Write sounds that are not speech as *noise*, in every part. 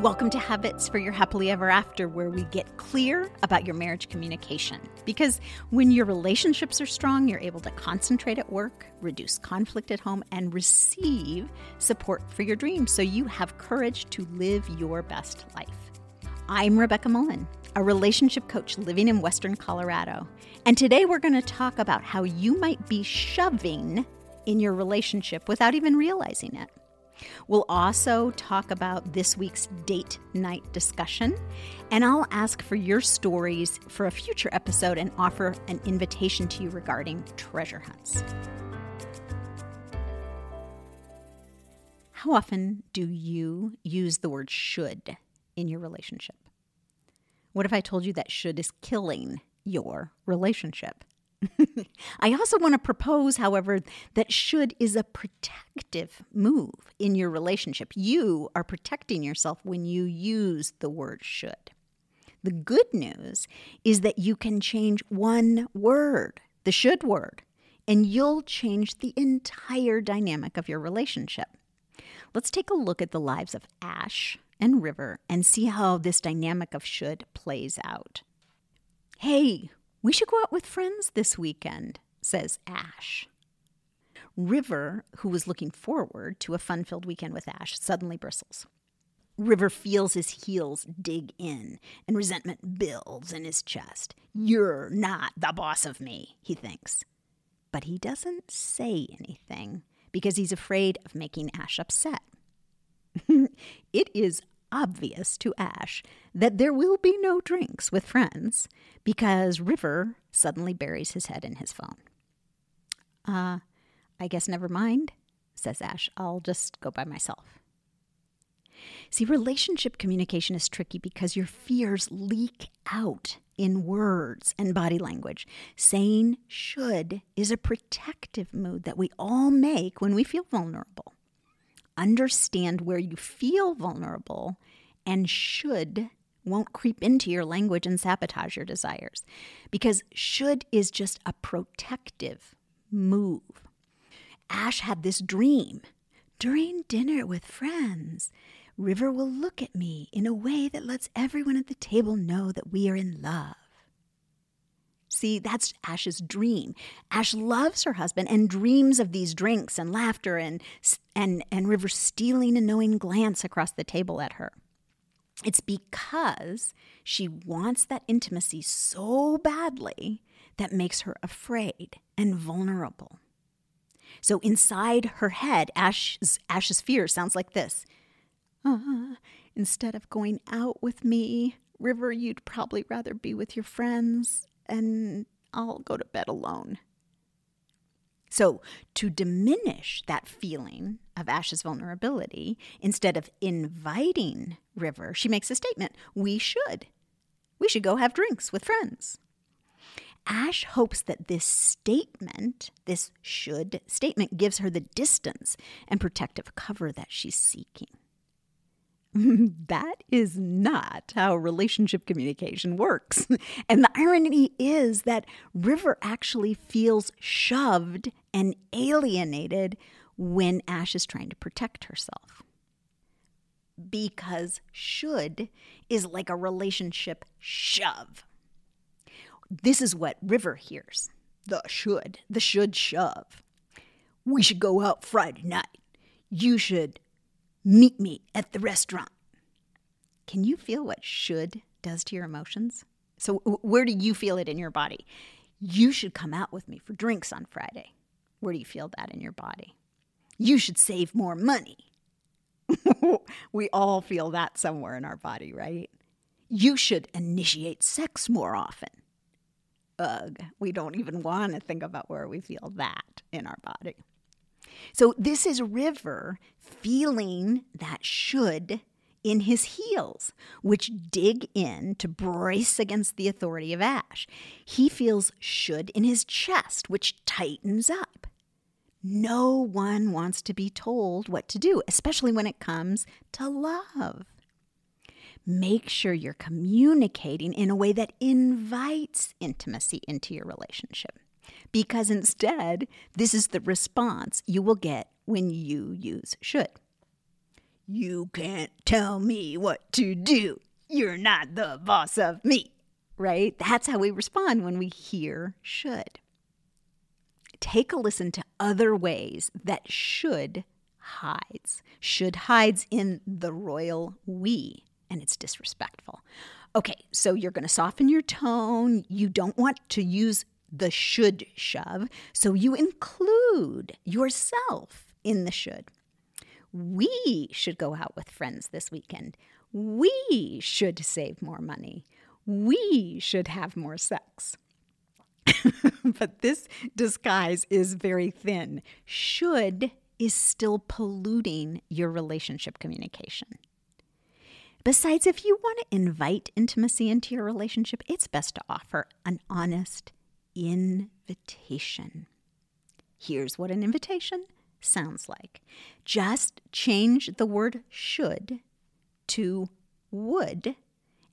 Welcome to Habits for Your Happily Ever After, where we get clear about your marriage communication. Because when your relationships are strong, you're able to concentrate at work, reduce conflict at home, and receive support for your dreams so you have courage to live your best life. I'm Rebecca Mullen, a relationship coach living in Western Colorado. And today we're going to talk about how you might be shoving in your relationship without even realizing it. We'll also talk about this week's date night discussion, and I'll ask for your stories for a future episode and offer an invitation to you regarding treasure hunts. How often do you use the word should in your relationship? What if I told you that should is killing your relationship? *laughs* I also want to propose, however, that should is a protective move in your relationship. You are protecting yourself when you use the word should. The good news is that you can change one word, the should word, and you'll change the entire dynamic of your relationship. Let's take a look at the lives of Ash and River and see how this dynamic of should plays out. Hey, we should go out with friends this weekend, says Ash. River, who was looking forward to a fun filled weekend with Ash, suddenly bristles. River feels his heels dig in, and resentment builds in his chest. You're not the boss of me, he thinks. But he doesn't say anything because he's afraid of making Ash upset. *laughs* it is obvious to Ash that there will be no drinks with friends because River suddenly buries his head in his phone. Uh, I guess never mind, says Ash. I'll just go by myself. See, relationship communication is tricky because your fears leak out in words and body language. Saying should is a protective mood that we all make when we feel vulnerable understand where you feel vulnerable and should won't creep into your language and sabotage your desires. Because should is just a protective move. Ash had this dream. During dinner with friends, River will look at me in a way that lets everyone at the table know that we are in love. See, that's Ash's dream. Ash loves her husband and dreams of these drinks and laughter and and and River stealing a knowing glance across the table at her. It's because she wants that intimacy so badly that makes her afraid and vulnerable. So inside her head, Ash's, Ash's fear sounds like this uh, Instead of going out with me, River, you'd probably rather be with your friends and I'll go to bed alone. So, to diminish that feeling of Ash's vulnerability, instead of inviting River, she makes a statement We should. We should go have drinks with friends. Ash hopes that this statement, this should statement, gives her the distance and protective cover that she's seeking. *laughs* that is not how relationship communication works. *laughs* And the irony is that River actually feels shoved and alienated when Ash is trying to protect herself. Because should is like a relationship shove. This is what River hears the should, the should shove. We should go out Friday night. You should Meet me at the restaurant. Can you feel what should does to your emotions? So, where do you feel it in your body? You should come out with me for drinks on Friday. Where do you feel that in your body? You should save more money. *laughs* we all feel that somewhere in our body, right? You should initiate sex more often. Ugh, we don't even want to think about where we feel that in our body. So this is River feeling that should in his heels, which dig in to brace against the authority of Ash. He feels should in his chest, which tightens up. No one wants to be told what to do, especially when it comes to love. Make sure you're communicating in a way that invites intimacy into your relationship because instead, this is the response you will get when you use should. You can't tell me what to do. You're not the boss of me. Right? That's how we respond when we hear should. Take a listen to other ways that should hides. Should hides in the royal we, and it's disrespectful. Okay, so you're going to soften your tone. You don't want to use the should shove, so you include yourself in the should. We should go out with friends this weekend. We should save more money. We should have more sex. *laughs* but this disguise is very thin. Should is still polluting your relationship communication. Besides, if you want to invite intimacy into your relationship, it's best to offer an honest invitation. Here's what an invitation sounds like just change the word should to would,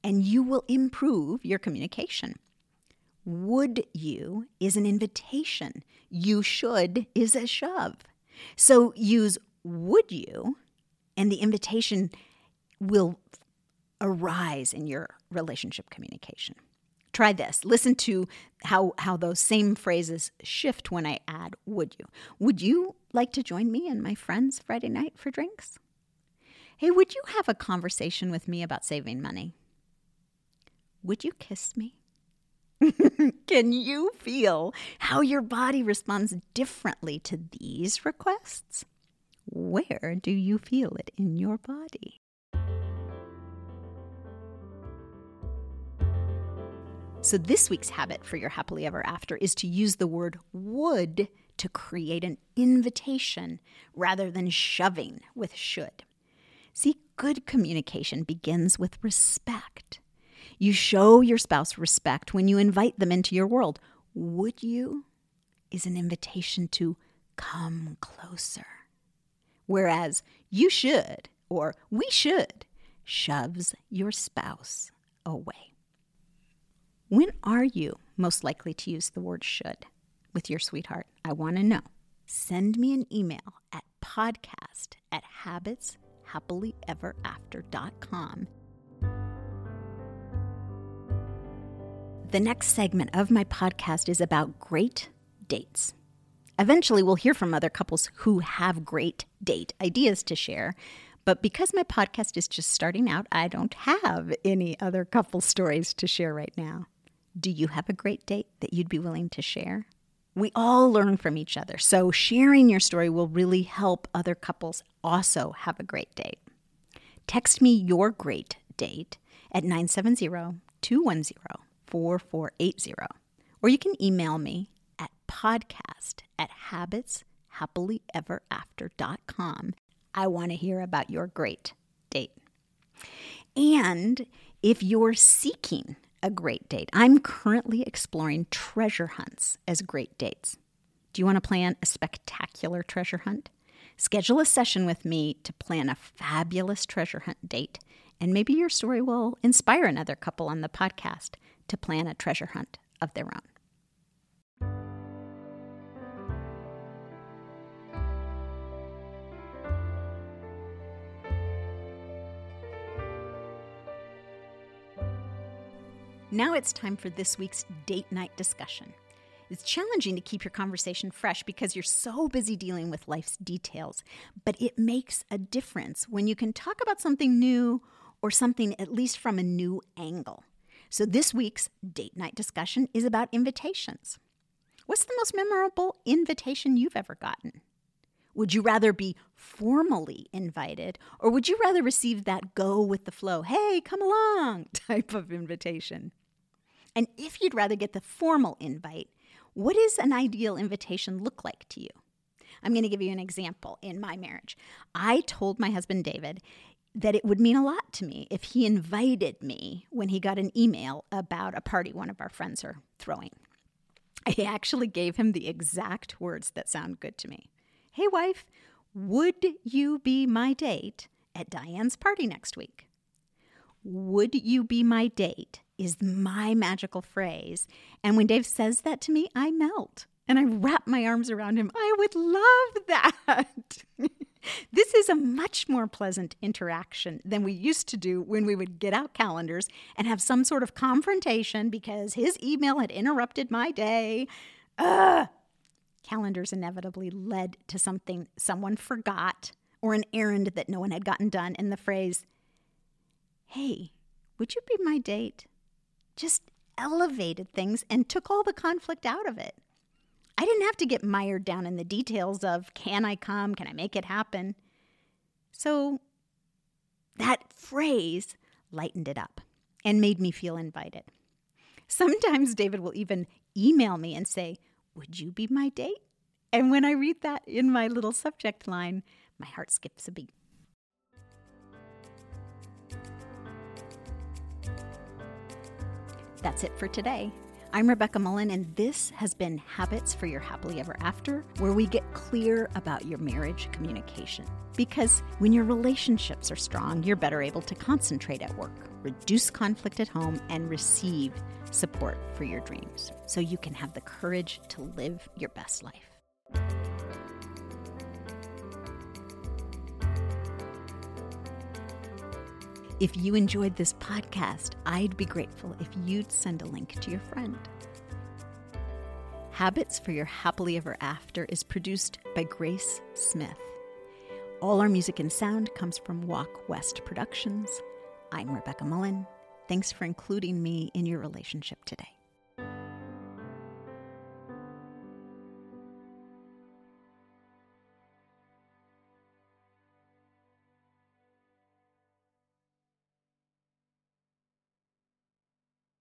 and you will improve your communication. Would you is an invitation. You should is a shove. So use would you, and the invitation will arise in your relationship communication. Try this. Listen to how, how those same phrases shift when I add would you. Would you like to join me and my friends Friday night for drinks? Hey, would you have a conversation with me about saving money? Would you kiss me? *laughs* Can you feel how your body responds differently to these requests? Where do you feel it in your body? So, this week's habit for your happily ever after is to use the word would to create an invitation rather than shoving with should. See, good communication begins with respect. You show your spouse respect when you invite them into your world. Would you is an invitation to come closer. Whereas you should or we should shoves your spouse away. When are you most likely to use the word should with your sweetheart? I want to know. Send me an email at podcast at habitshappilyeverafter.com The next segment of my podcast is about great dates. Eventually, we'll hear from other couples who have great date ideas to share. But because my podcast is just starting out, I don't have any other couple stories to share right now. Do you have a great date that you'd be willing to share? We all learn from each other, so sharing your story will really help other couples also have a great date. Text me your great date at 970 210 4480. Or you can email me at podcast at habitshappilyeverafter.com. I want to hear about your great date. And if you're seeking a great date, I'm currently exploring treasure hunts as great dates. Do you want to plan a spectacular treasure hunt? Schedule a session with me to plan a fabulous treasure hunt date, and maybe your story will inspire another couple on the podcast to plan a treasure hunt of their own. Now it's time for this week's date night discussion. It's challenging to keep your conversation fresh because you're so busy dealing with life's details, but it makes a difference when you can talk about something new or something at least from a new angle. So, this week's date night discussion is about invitations. What's the most memorable invitation you've ever gotten? Would you rather be formally invited, or would you rather receive that go with the flow, hey, come along *laughs* type of invitation? And if you'd rather get the formal invite, what does an ideal invitation look like to you? I'm going to give you an example in my marriage. I told my husband David that it would mean a lot to me if he invited me when he got an email about a party one of our friends are throwing. I actually gave him the exact words that sound good to me. Hey, wife, would you be my date at Diane's party next week? Would you be my date is my magical phrase. And when Dave says that to me, I melt and I wrap my arms around him. I would love that. *laughs* This is a much more pleasant interaction than we used to do when we would get out calendars and have some sort of confrontation because his email had interrupted my day. Ugh! Calendars inevitably led to something someone forgot or an errand that no one had gotten done, and the phrase, Hey, would you be my date? Just elevated things and took all the conflict out of it. I didn't have to get mired down in the details of can I come? Can I make it happen? So that phrase lightened it up and made me feel invited. Sometimes David will even email me and say, Would you be my date? And when I read that in my little subject line, my heart skips a beat. That's it for today. I'm Rebecca Mullen, and this has been Habits for Your Happily Ever After, where we get clear about your marriage communication. Because when your relationships are strong, you're better able to concentrate at work, reduce conflict at home, and receive support for your dreams so you can have the courage to live your best life. If you enjoyed this podcast, I'd be grateful if you'd send a link to your friend. Habits for Your Happily Ever After is produced by Grace Smith. All our music and sound comes from Walk West Productions. I'm Rebecca Mullen. Thanks for including me in your relationship today.